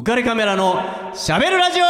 浮かれカメラのしゃべるラジオ。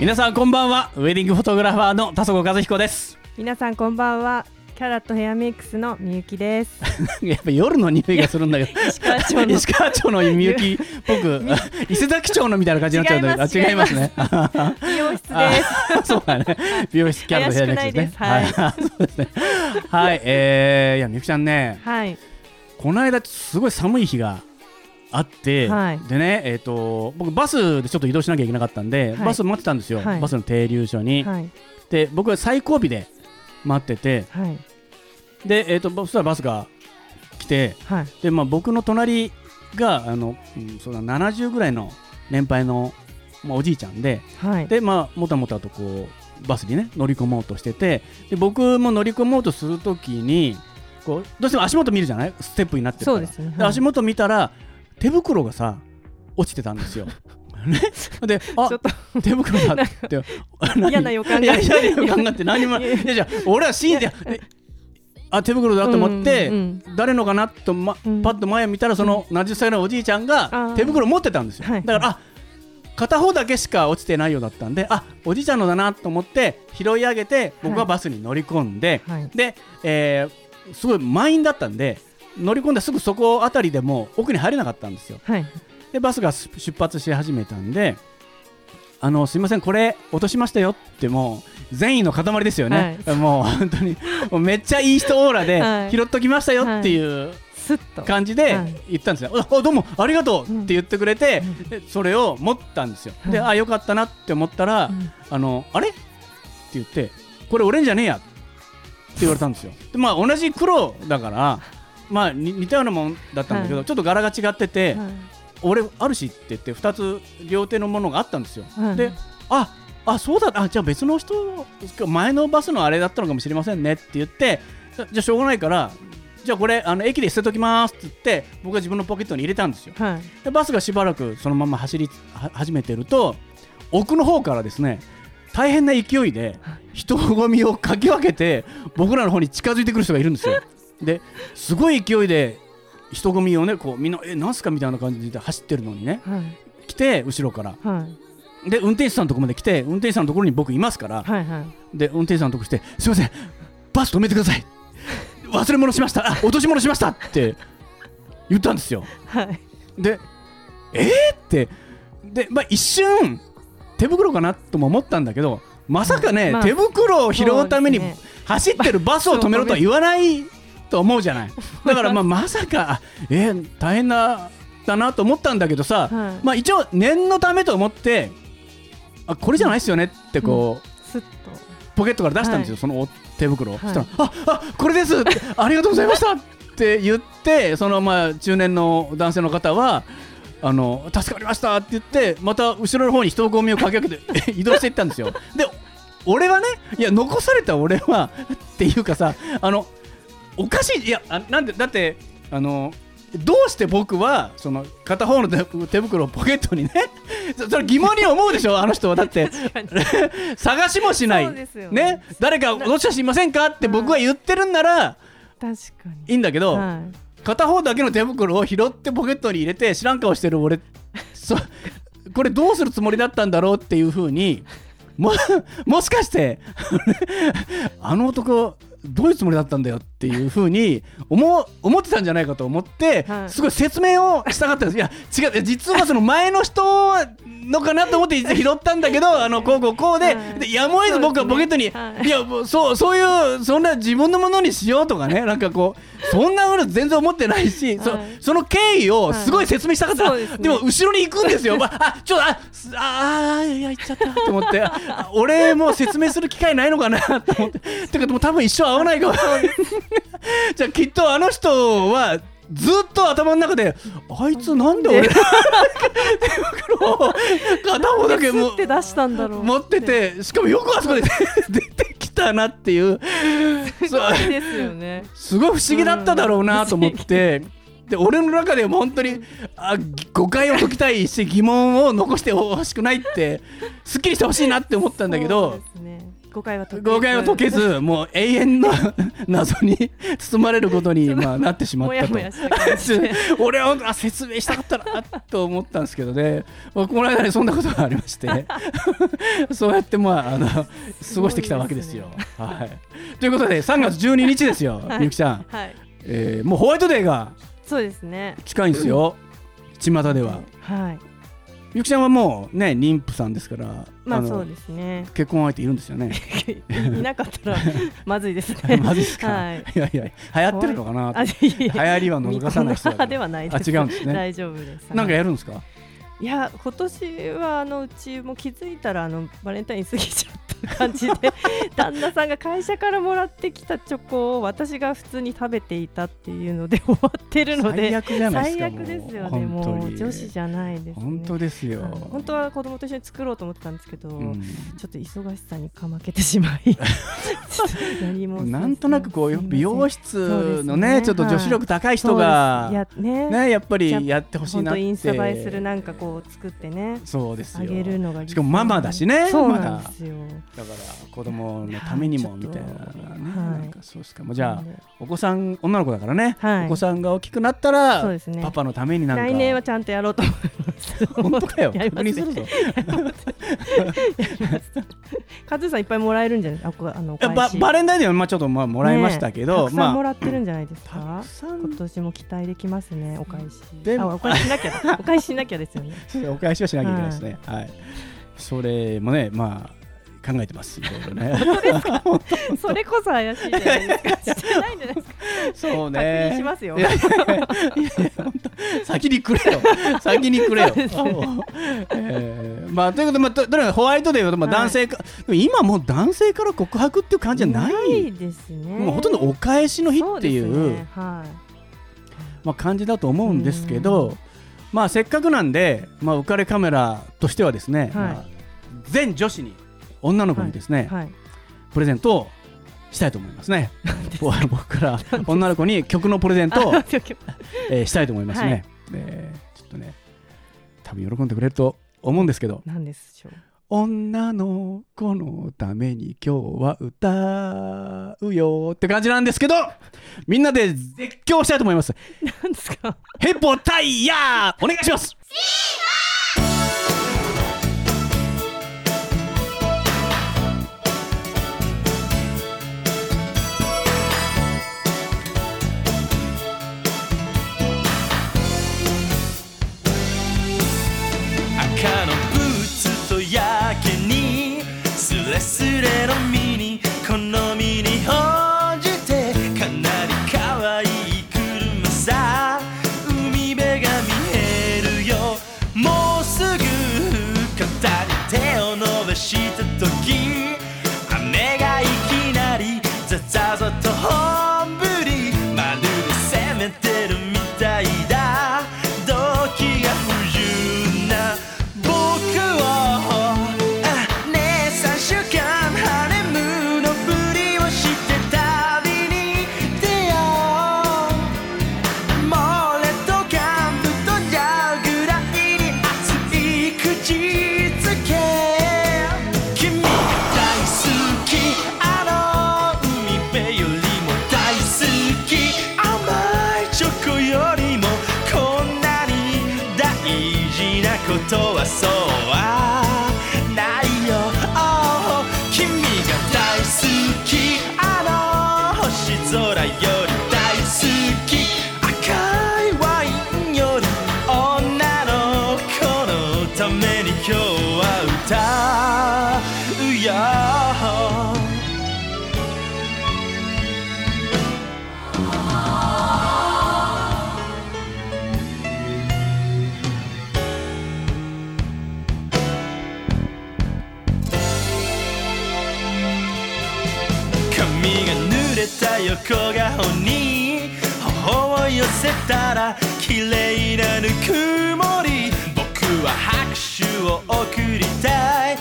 皆さんこんばんは。ウェディングフォトグラファーの田底和彦です。皆さんこんばんは。キャラットヘアメイクスのみゆきです。やっぱ夜の匂いがするんだけど。石川町の。石川町のみゆき僕 伊勢崎町のみたいな感じになっちゃうんだけどあ違いますね。美容室です。あそうだね。美容室キャラの部屋ですね。怪しくないです。はい。そうですね。はいえー、いやみゆきちゃんね。はい。この間すごい寒い日があって、はい。でねえっ、と僕バスでちょっと移動しなきゃいけなかったんで、はい。バス待ってたんですよ、はい。バスの停留所に、はい。で僕は最後尾で待っててはいでえっ、とそしたらバスが来てはい。でまあ僕の隣があの、うん、その70ぐらいの年配の、まあ、おじいちゃんではい。でまあもたもたとこうバスにね乗り込もうとしててで僕も乗り込もうとするときにこうどうしても足元見るじゃない？ステップになってるから。ね。で足元見たら手袋がさ落ちてたんですよ。ね、であ手袋だって。何嫌な予感が。嫌な予感があって何も。いやじゃあ俺はシーンでえあ手袋だと思って、うんうん誰のかなと、まうん。パッと前を見たらその70歳のおじいちゃんが手袋持ってたんですよ、はい。だからあ片方だけしか落ちてないようだったんであおじいちゃんのだなと思って拾い上げて僕はバスに乗り込んで、はい。で、えーすごい満員だったんで乗り込んですぐそこあたりでもう奥に入れなかったんですよ。はい。でバスが出出発し始めたんであのすいませんこれ落としましたよってもう善意の塊ですよね、もう本当にもうめっちゃいい人オーラで はい。拾っときましたよっていう感じではい。言ったんですよ、ああどうもありがとううん。って言ってくれて、でそれを持ったんですよ、ではいあよかったなって思ったら、うん。あのあれ？って言ってこれ俺んじゃねえや。って言われたんですよ。でまあ同じ黒だからまあに似たようなもんだったんだけど、はい。ちょっと柄が違ってて、はい。俺あるしって言って2つ両手のものがあったんですよ、はい。でああそうだあじゃあ別の人前のバスのあれだったのかもしれませんねって言ってじゃあしょうがないからじゃあこれあの駅で捨てときますって言って僕が自分のポケットに入れたんですよ。はい。でバスがしばらくそのまま走りは始めてると奥の方からですね大変な勢いで人混みをかき分けて僕らの方に近づいてくる人がいるんですよ。ですごい勢いで人混みをねこうみんなえなんすかみたいな感じで走ってるのにねはい。来て後ろから。はいで運転手さんのところまで来て運転手さんのところに僕いますからはいはい。で運転手さんのとこしてすいませんバス止めてください。忘れ物しました。あ落とし物しましたって言ったんですよ。はい。でえー、って。で、まあ、一瞬手袋かなとも思ったんだけどまさかね、まあ手袋を拾うために走ってるバスを止めろとは言わないと思うじゃない。だからまあまさかあえー、大変なだなと思ったんだけどさ、はい。まあ一応念のためと思ってあこれじゃないっすよねってこう、スッと。ポケットから出したんですよ、はい。その手袋を、はい。そしたらああこれですって ありがとうございましたって言ってそのまあ中年の男性の方はあの助かりましたって言ってまた後ろの方に人混みをかけ分けて 移動していったんですよ。で俺はねいや残された俺はっていうかさあのおかしいいやあなんでだってあのどうして僕はその片方の手手袋をポケットにねそ それ疑問に思うでしょあの人は。だって。探しもしない。ね。誰か落ちた人いませんか？って僕は言ってるんなら確かいいんだけど、にはい。片方だけの手袋を拾ってポケットに入れて知らん顔してる俺。そこれどうするつもりだったんだろうっていうふうにももしかしてあの男どういうつもりだったんだよ？っていうふうに思う思ってたんじゃないかと思って、はい。すごい説明をしたかったんです。いや違う実はその前の人のかなと思って 拾ったんだけどあのこうこうこうで,、はい。でやむを得ず僕はポケットに、い。いやそうそういうそんな自分のものにしようとかねなんかこうそんなふうに全然思ってないし、そはい。その経緯をすごい説明したかった、でも後ろに行くんですよ、ま あ、あちょっとあすあーいや行っちゃったと思って。あ俺もう説明する機会ないのかなと思って。てかでも多分一生会わないかも じゃあきっとあの人はずっと頭の中であいつなんで俺の 手袋を片方だけもスッて出したんだろう持っててしかもよくあそこで 出てきたなっていう。すごいですよね。すごい不思議だっただろうなと思って、で俺の中でも本当にあ誤解を解きたいし疑問を残してほしくないってすっきりしてほしいなって思ったんだけど。ね誤解は解けず。誤解を解けずもう永遠の 謎に包まれることに まあなってしまったと。俺はあ説明したかったなと思ったんですけどね、まあ、この間にそんなことがありまして。そうやってまああの過ごしてきたわけですよ。はい、ということで3月12日ですよ、はい。みゆきさん、はい。えーもうホワイトデーがそうですね。近いんですよ。巷では。はい。みゆきちゃんはもうね妊婦さんですからのまあそうですね。結婚相手いるんですよね。いなかったら まずいですね。マジですか、はい。い、やいや流行ってるのかな？流や行りは逃さない人ではないです。あ違うんですね。大丈夫です。なんかやるんですか？いや今年はあのうちも気づいたらあのバレンタイン過ぎちゃった感じで旦那さんが会社からもらってきたチョコを私が普通に食べていたっていうので終わってるので最悪じゃないですか最悪ですよね。もうに女子じゃないですね本当ですよ、はい本当は子供と一緒に作ろうと思ってたんですけど、うん。ちょっと忙しさにかまけてしまい なんとなくこう美容室のねね。ちょっと女子力高い人が、やね。ねやっぱりやってほしいなって。インスタ映えするなんかこう作ってねそうですよ。あげるのがしかもママだしねそうなんですよ、だから子供のためにもみたいなね、はいなんかそうですか。もうじゃあお子さん女の子だからね、はい。お子さんが大きくなったら、そうですね。パパのためになんか。来年はちゃんとやろうと思います。本当かよ。確認するぞ。カズさんいっぱいもらえるんじゃない？あこあのおいやば返しバレンタインデーはまあちょっとまあもらいましたけど、ねたもまあ。らってるんじゃないですたかくさん。今年も期待できますねお返し。であお返ししなきゃ。だお返ししなきゃですよね。お返しはしなきゃいけないですね。はい。それもね、まあ考えてます。いろいろね。それこそ怪しいじゃないですか。してないんじゃないですか。そうね。しますよ。いやいやいやいや本当。先にくれよ。先にくれよ。えーまあということで、まあ、ととにかくホワイトデーはまあはい。男性か、でも今もう男性から告白っていう感じじゃない。ですね。もうほとんどお返しの日っていうね。はい。まあ、感じだと思うんですけど、まあせっかくなんで、まあ、浮かれカメラとしてはですね、はい。まあ全女子に女の子にですね、はい。プレゼントをしたいと思いますね。僕から女の子に曲のプレゼントを、えーしたいと思いますね。はい。えーちょっとね、多分喜んでくれると思うんですけど、何でしょう？女の子のために今日は歌うよって感じなんですけど、みんなで絶叫。したいと思います。何ですか？ヘポタイヤーお願いします横顔に頬を寄せたら綺麗なぬくもり。僕は拍手を送りたい。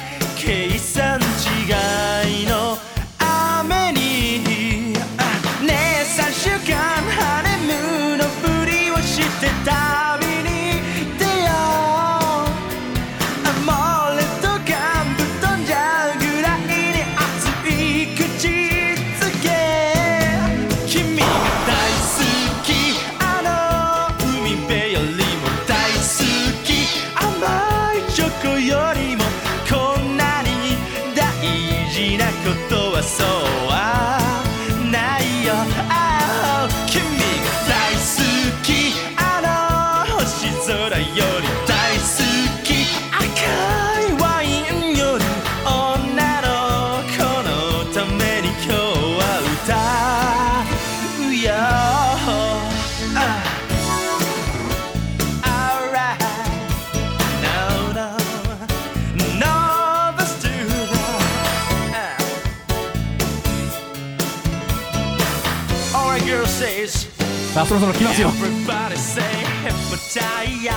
そろそろ来ますよ。ヘポタイヤ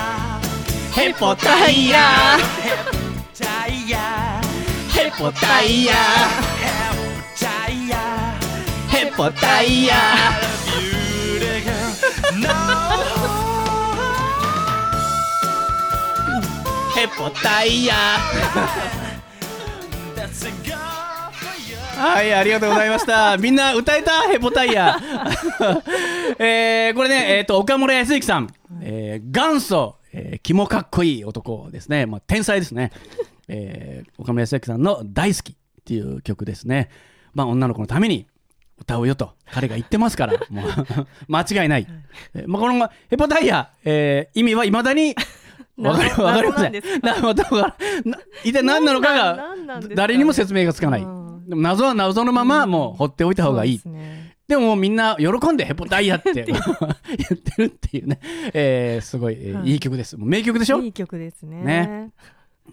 ヘポタイヤヘポタイヤヘポタイヤヘポタイヤはいありがとうございました。みんな歌えた？ヘポタイヤ。えー、これねえっ、と岡村康之さん、えー、元祖、えー、キモかっこいい男ですね。まあ天才ですね、えー、岡村康之さんの大好きっていう曲ですね。まあ女の子のために歌うよと。彼が言ってますから。もう 間違いない、えーまあ、このヘポタイヤ、えー、意味はいまだに わかりません。一体何なのかなが誰にも説明がつかない。うんでも謎は謎のままもう放っておいた方がいい。そうですね。でももうみんな喜んでヘポタイヤって言 ってる。っていうね、えーすごい、えーはい。いい曲です。もう名曲でしょ？いい曲ですね。ね。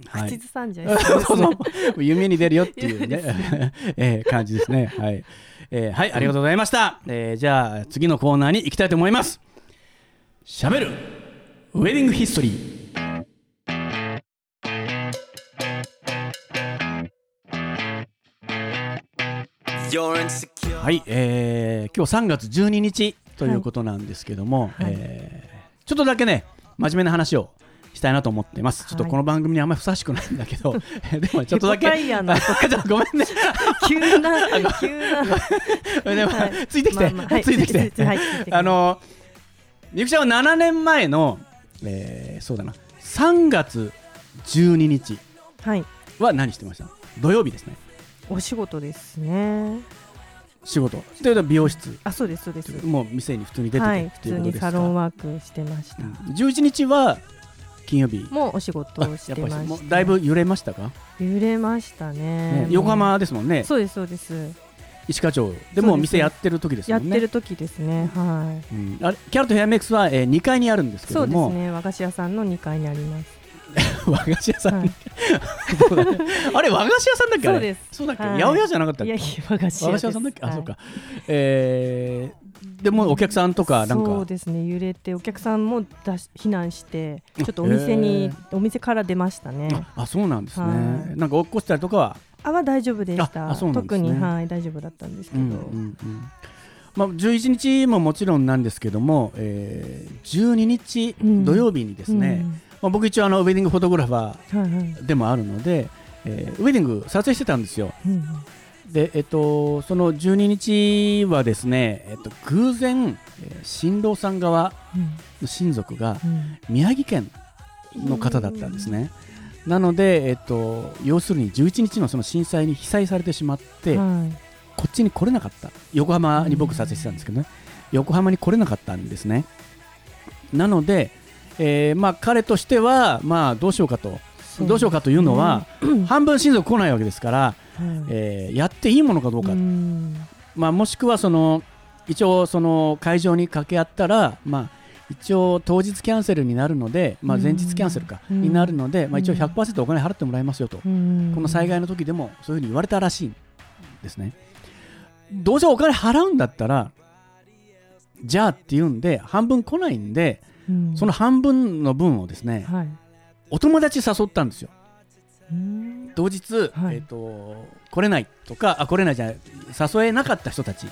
はい。口ずさんじゃいそうそう。夢に出るよっていう夢ですね、えー感じですね。はい、えーはい、ありがとうございました。えーじゃあ次のコーナーに行きたいと思います。しゃべるウェディングヒストリー。はい、えー今日3月12日ということなんですけども、はい。えーちょっとだけね真面目な話をしたいなと思ってます。ちょっとはいこの番組にあんまりふさわしくないんだけど、でもちょっとだけ。ごめんね。急な急な。でもはい。ついてきて、まあまあ。はい。ついてきて。あのみゆきちゃんは7年前の、えーそうだな、3月12日はい。は何してました？土曜日ですね。お仕事ですね。仕事。というと美容室。あそうですそうです。もう店に普通に出ててはい。普通にサロンワークしてました。うん。11日は金曜日。もうお仕事をしてました。だいぶ揺れましたか、揺れましたね。ね横浜ですもんね。そうですそうです。石川町。でも店やってる時ですね。ってる時ですね。はうん。あれキャラとヘアメイクスは、えー、2階にあるんですいそうですね。和菓子屋さんの2階にあります和菓子屋さん、はい。あれ和菓子屋さんだっけあれ？そうです。そうだっけ、はい。八百屋じゃなかったっけ？和菓子屋さんだっけ、あはい。そうか。えー、でもお客さんとかなんか？そうですね。揺れてお客さんも出し避難してちょっとお店へにー。お店から出ましたね。ああそうなんですね、はい。なんか落っこちたりとかは？あは大丈夫でした。ああそうなんですね。特にはい大丈夫だったんですけど、うんうんうん。まあ、11日ももちろんなんですけども、えー、12日うん。土曜日にですね、まあ、僕一応あのウェディングフォトグラファうんはいはい。ーでもあるので、えーウェディング撮影してたんですよ。うんで、えっと、その12日はですね、えっと、偶然、えー新郎さん側うん。の親族がうん。宮城県の方だったんですね、なので、えっと、要するに11日のその震災に被災されてしまって、はい。こっちに来れなかった。横浜に僕撮影してたんですけどね、横浜に来れなかったんですね。なので、えーまあ、彼としては、まあ、どうしようかと。どうしようかというのは、半分親族来ないわけですから、はい。えーやっていいものかどうか、うん。まあ、もしくはその一応その会場に掛け合ったら、まあ、一応当日キャンセルになるので、まあ、前日キャンセルか、うん。になるので、まあ、一応うん。100%お金払ってもらいますよと、うん。この災害の時でもそういうふうに言われたらしいんですね。どうせお金払うんだったらじゃあっていうんで半分来ないんでうん。その半分の分をですねはい。お友達誘ったんですよ。うん。当日、はい。えー、と来れないとかあ来れないじゃない誘えなかった人たちは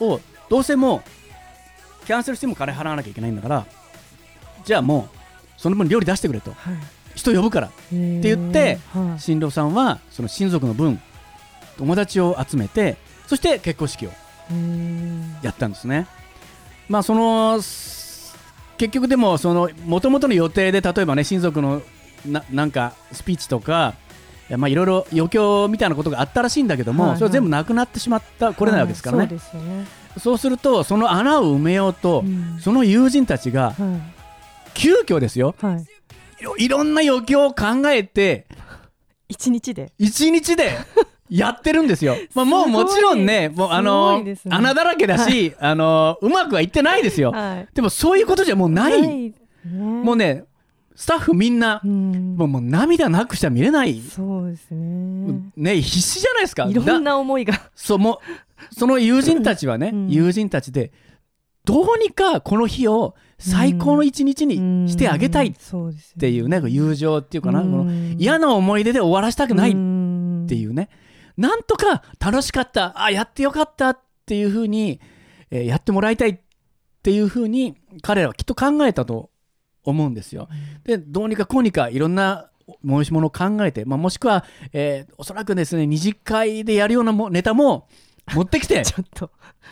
い。をどうせもうキャンセルしても金払わなきゃいけないんだからじゃあもうその分料理出してくれと。はい。人呼ぶからって言ってはい。新郎さんはその親族の分友達を集めてそして結婚式をうんやったんですね。まあそのす結局でもその元々の予定で例えばね親族のななんかスピーチとかまあいろいろ余興みたいなことがあったらしいんだけども、はいはい。それ全部なくなってしまった来れないわけですからね、はいそうね。そうするとその穴を埋めようと、うん。その友人たちがは急遽ですよ。はい。いろいろんな余興を考えて一日で。一日でやってるんですよ。まあ、もうもちろんねもうあすのね。穴だらけだし、あのうまくはいってないですよ。はい。でもそういうことじゃもうない、ね。もうねスタッフみんな、うん。もうもう涙なくしちゃ見れない、そうですね。ね必死じゃないですか。いろんだな思いが。そうもうその友人たちはね、うん。友人たちでどうにかこの日を最高の一日にしてあげたいっていうね友情っていうかな、うん。この嫌な思い出で終わらせたくないっっていうね、なんとか楽しかったあやってよかったっていうふうに、えーやってもらいたいっていうふうに彼らはきっと考えたと思うんですよ。でどうにかこうにかいろんな催し物を考えて、まあ、もしくは、えーおそらくですね二次会でやるようなもネタも持ってきて。ちょっと。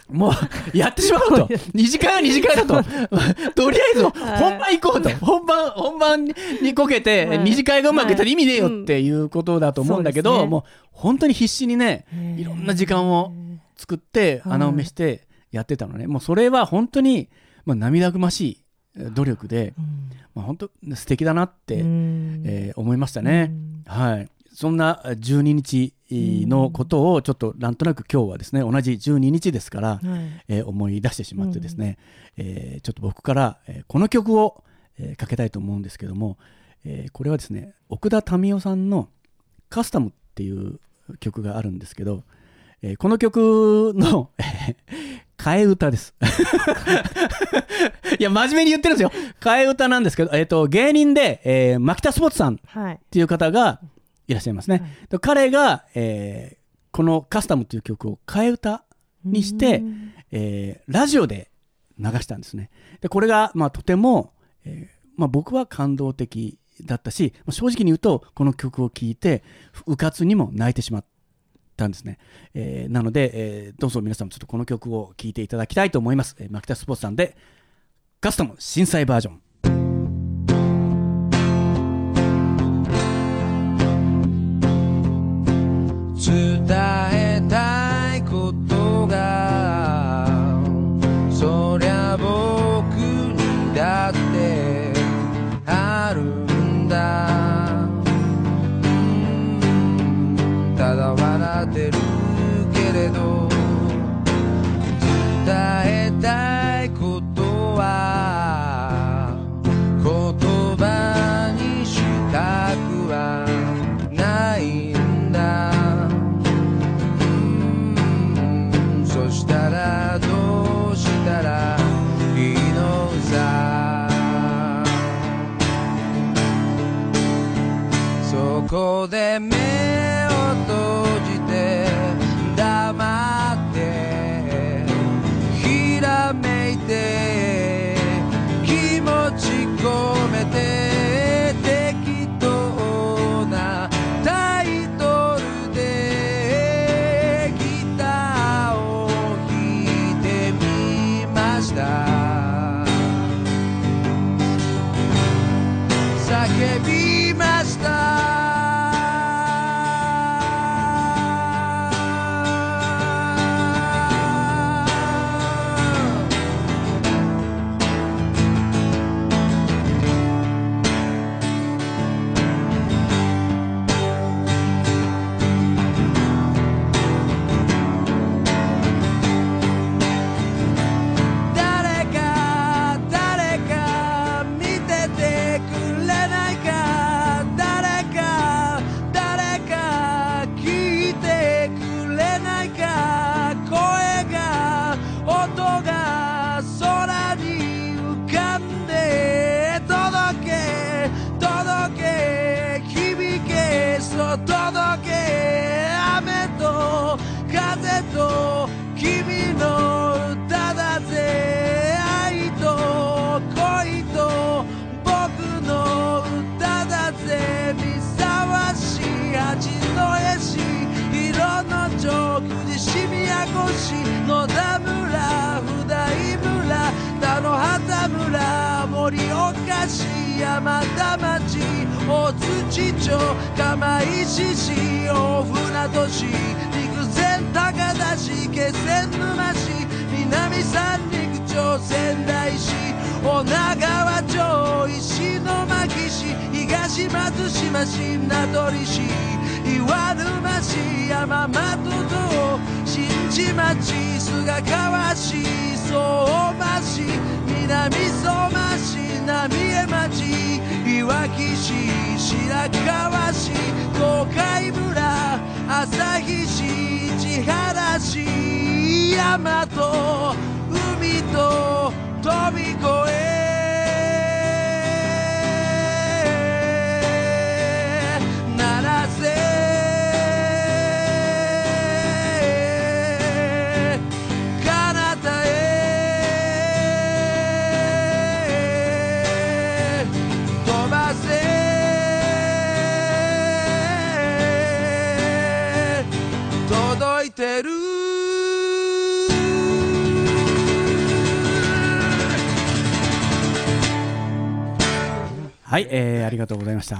もうやってしまおうと。二次会は二次会だと。とりあえず本番行こうと。本番本番にこけてはい。二次会がうまくいったら意味ねえよっていうことだと思うんだけど、もう本当に必死にねねいろんな時間を作ってはい穴埋めしてやってたのね、もうそれは本当に、まあ、涙ぐましいえー努力で、まあ、本当素敵だなって、えー思いましたね。はい、そんな12日のことをちょっとなんとなく今日はですね同じ12日ですから、えー思い出してしまってですね、えーちょっと僕から、えーこの曲を、えーかけたいと思うんですけども、えーこれはですね奥田民生さんの「カスタム」っていう曲があるんですけど、えーこの曲の替え歌です。いや真面目に言ってるんですよ。替え歌なんですけど、えー、と芸人で、えー、牧田スポーツさんはい。っていう方がいらっしゃいますね。はいで彼が、えーこの「カスタム」という曲を替え歌にして、うんえーラジオで流したんですね。でこれが、まあ、とても、えーまあ、僕は感動的だったし、まあ正直に言うとこの曲を聴いてうかつにも泣いてしまったんですね。えーなので、えーどうぞ皆さんもちょっとこの曲を聴いていただきたいと思います。えー、マキタスポーツさんでカスタム震災バージョン。村盛岡市山田町大槌町釜石市大船渡市陸前高田市気仙沼市南三陸町仙台市女川町石巻市東松島新名取市岩沼市山本と新地町日市千原市山と海と飛び越え。はい、えー、ありがとうございました。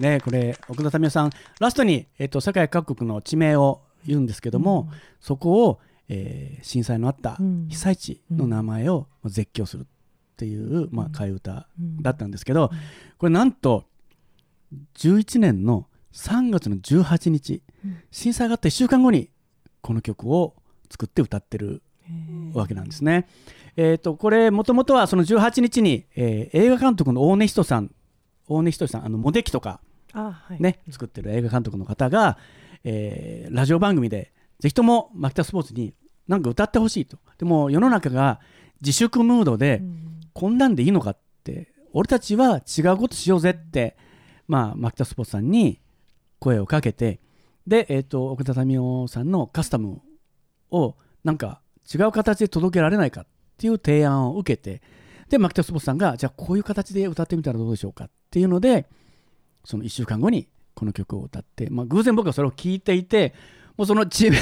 ね、これ奥田民生さんラストにえっ、と世界各国の地名を言うんですけども、そこを、えー震災のあったうん。被災地の名前を絶叫するっていう、まあ替え歌だったんですけど、これなんと11年の3月の18日、震災があった1週間後にこの曲を作って歌ってるわけなんですね。えー、とこれもともとはその18日に、えー映画監督の大根仁さん大根仁さんあのモデキとかあはい。ね、作ってる映画監督の方が、えーラジオ番組でぜひともマキタスポーツになんか歌ってほしいと。でも世の中が自粛ムードで、うん。こんなんでいいのかって俺たちは違うことしようぜって、まあ、マキタスポーツさんに声をかけてで、えー、と奥田民生さんのカスタムをなんか違う形で届けられないかっていう提案を受けてでマキタスポーツさんがじゃあこういう形で歌ってみたらどうでしょうかっていうのでその1週間後にこの曲を歌って、まあ、偶然僕はそれを聞いていてもうそのチーム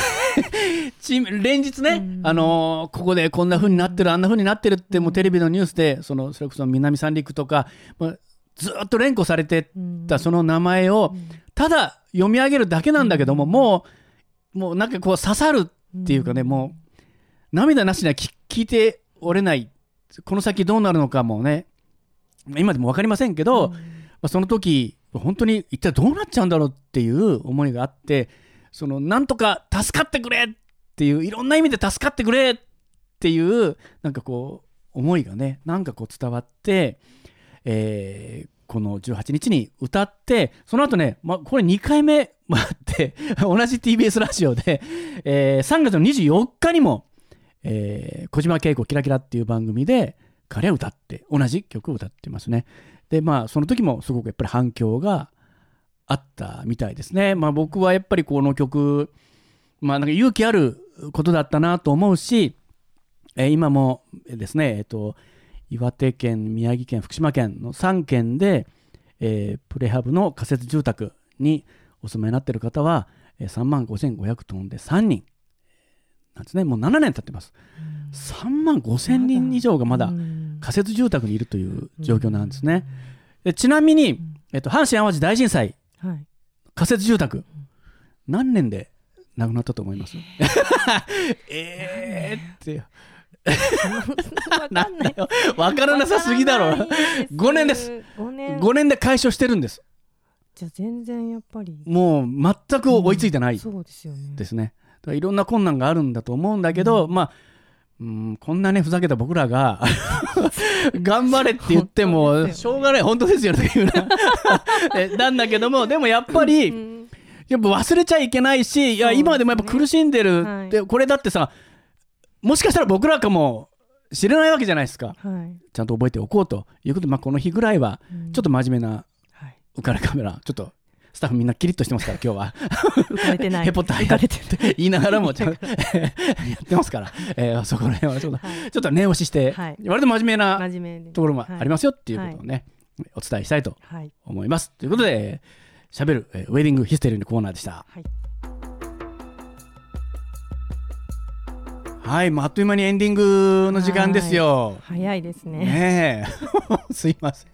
チーム連日ね、うん。あのーここでこんな風になってるあんな風になってるってもうテレビのニュースでそのそれこそ南三陸とか、まあ、ずっと連呼されてたその名前をただ読み上げるだけなんだけども、もうもうなんかこう刺さるっていうかね、もう涙なしには聞聞いておれない。この先どうなるのかもね。今でも分かりませんけど、まあ、その時本当に一体どうなっちゃうんだろうっていう思いがあってそのなんとか助かってくれっていういろんな意味で助かってくれっていうなんかこう思いがねなんかこう伝わって、えーこの18日に歌ってその後ね、まあ、これ2回目もあって 同じ TBS ラジオで、えー3月の24日にも「えー小島慶子キラキラ」っていう番組で彼は歌って同じ曲を歌ってますね。でまあその時もすごくやっぱり反響があったみたいですね。まあ僕はやっぱりこの曲まあなんか勇気あることだったなと思うし、えー今もですねえっ、と岩手県宮城県福島県の3県で、えープレハブの仮設住宅にお住まいになっている方は、えー3万5500トンで3人なんですね。もう7年経ってます、3万5000人以上がまだうん。仮設住宅にいるという状況なんですね。でちなみに、えっと、阪神・淡路大震災。はい。仮設住宅。何年で亡くなったと思います？えーってわかんない。分からなさすぎだろ。わからないです。5年です。5年。5年で解消してるんです。じゃあ全然やっぱり。もう全く追いついてないそうですよね。ですねらいろんな困難があるんだと思うんだけど、まあうんこんなねふざけた僕らが 頑張れって言って本も しょうがない。本当ですよねっていうなんだけどもでもやっぱり、うん。やっぱ忘れちゃいけないし、いや今でもやっぱ苦しんでる、はい。でこれだってさもしかしたら僕らかも知れないわけじゃないですか。はい。ちゃんと覚えておこうということで、まあ、この日ぐらいはうん。ちょっと真面目なはい。浮かれカメラちょっとスタッフみんなキリッとしてますから今日は。浮かれてない。ヘポタれてって言いながらもちゃんとやってますから、えーそこら辺はちょっと、はい。ちょっと念押しして、はい。割と真面目なところもありますよっていうことをはね、お伝えしたいとはい。思います。ということで、しゃべる、えーウェディングヒステリーのコーナーでした。はいはい、まあ、あっという間にエンディングの時間ですよ。早いですね。ねえ。すいません。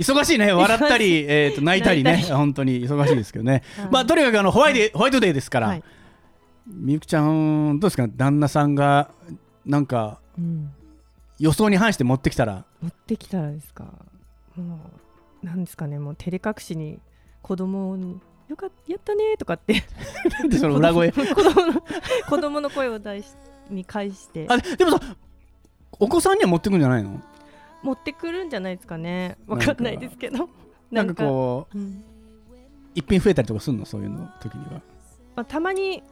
忙しいね。笑ったり、えー、と 泣いたりね。本当に忙しいですけどね、はい。まあとにかくあのホワイデーホワイトデーですから、はい。みゆきちゃんどうですか？旦那さんがなんかうん。予想に反して持ってきたら。持ってきたらですか？もうなんですかね。もう照れ隠しに子供に「よかったやったね」とかって。でその裏声？子供の子供の声を出しに返して。あでもさお子さんには持ってくんじゃないの？持ってくるんじゃないですかね。わかんないですけど。なんか。こうう、うん。一品増えたりとかするの？そういうの時には。まあ、たまに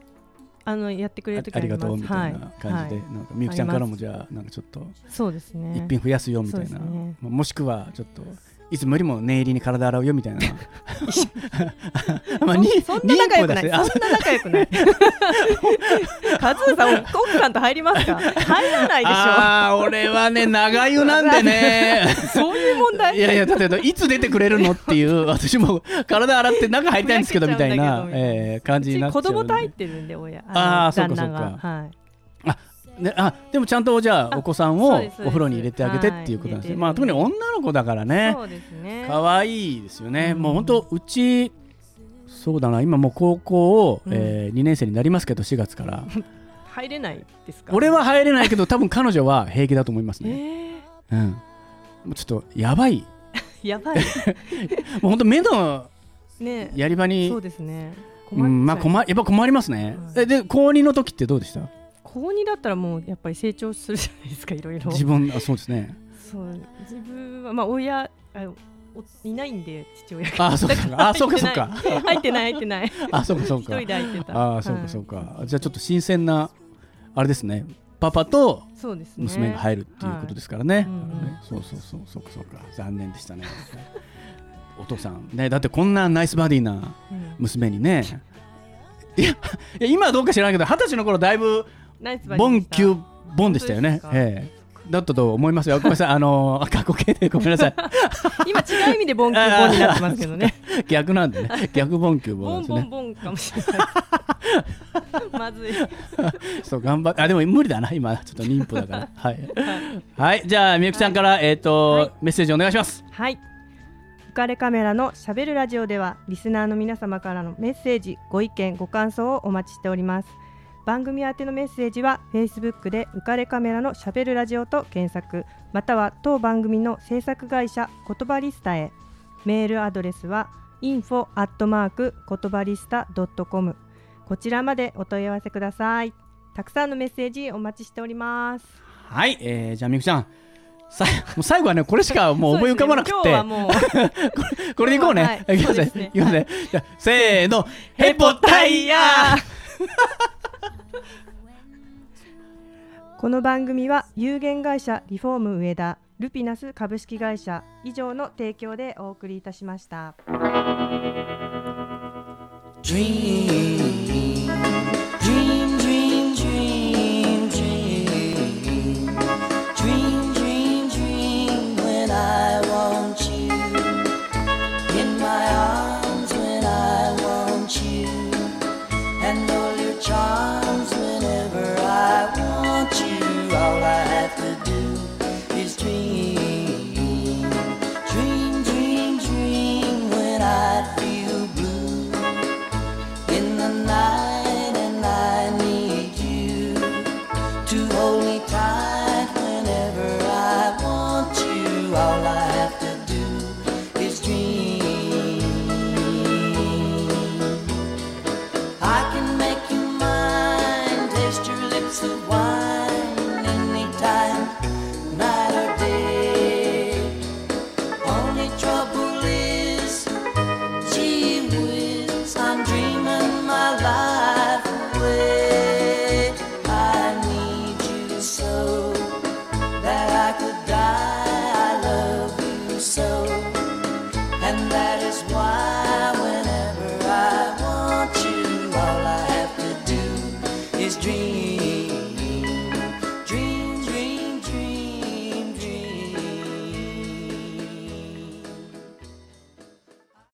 あのやってくれある時ありがとうみたいなはい。感じで、はい。なんかみゆきちゃんからもじゃあなんかちょっとそうですね。一品増やすよみたいな、もしくはちょっといつ無理も念入りに体洗うよみたいな。まあにそんな仲良くない。そんな仲良くない。カズーさん奥さんと入りますか？入らないでしああー俺はね長湯なんでね。ょそういう問題？いやいやだっていつ出てくれるのっていう私も体洗って中入りたいんですけどみたいなえー感じになっちゃ子うんで。供と入ってるんで親。あーそうかそうか。はいね、あでもちゃんとじゃああお子さんをお風呂に入れてあげてっていうことなんですね、はいまあ特に女の子だからね。そうですね。可愛いですよね、うん。もう本当うちそうだな。今もう高校を、うん。え2年生になりますけど4月から。入れないですか？俺は入れないけど 多分彼女は平気だと思いますえね、ー。うん、もうちょっとやばい。やばい。もう本当目のね。やり場にそうですね。う。んまあ困やっぱ困りますね、うん。えで高2の時ってどうでした？高二だったらもうやっぱり成長するじゃないですかいろいろ。自分あそうですね。そう自分はまあ親あおいないんで父親があそうか。あそうかそうか。入ってない入ってないあそうかそうか。一人で入ってた。ああそうかはい。そうか、じゃあちょっと新鮮なあれですね。パパと娘が入るっていうことですからね,、そうそうそうそうかそうか。残念でしたね。お父さんねだってこんなナイスバディなうん。娘にね。いやいや今はどうか知らないけど二十歳の頃だいぶボンでした級ボンでしたよね。ええ。だったと思いますよ。ごめんなさい。あの ー過去形でごめんなさい。今違う意味でボン級ボンになってますけどね。逆なんでね。逆ボン級ボンボなんですね。ンボンボンかもしれない。まずい。そう頑張ってあでも無理だな。今ちょっと妊婦だから。はい。はい。じゃあみゆきちゃんから、えっ、と、はい。メッセージお願いします。はい。浮かれカメラのしゃべるラジオではリスナーの皆様からのメッセージご意見ご感想をお待ちしております番組宛てのメッセージは Facebook で浮かれカメラのしゃべるラジオと検索または当番組の制作会社言葉リスタへ。メールアドレスは info アットマーク言葉リスタ .com こちらまでお問い合わせください。たくさんのメッセージお待ちしております。はい、えー、じゃあみゆきちゃん。さもう最後はねこれしかもう 思い浮かばなくて、ね今日はもう これでいこうね、はい。いきますね。ねいきますねせーの。ヘポタイヤこの番組は有限会社リフォーム上田ルピナス株式会社以上の提供でお送りいたしました。Dream,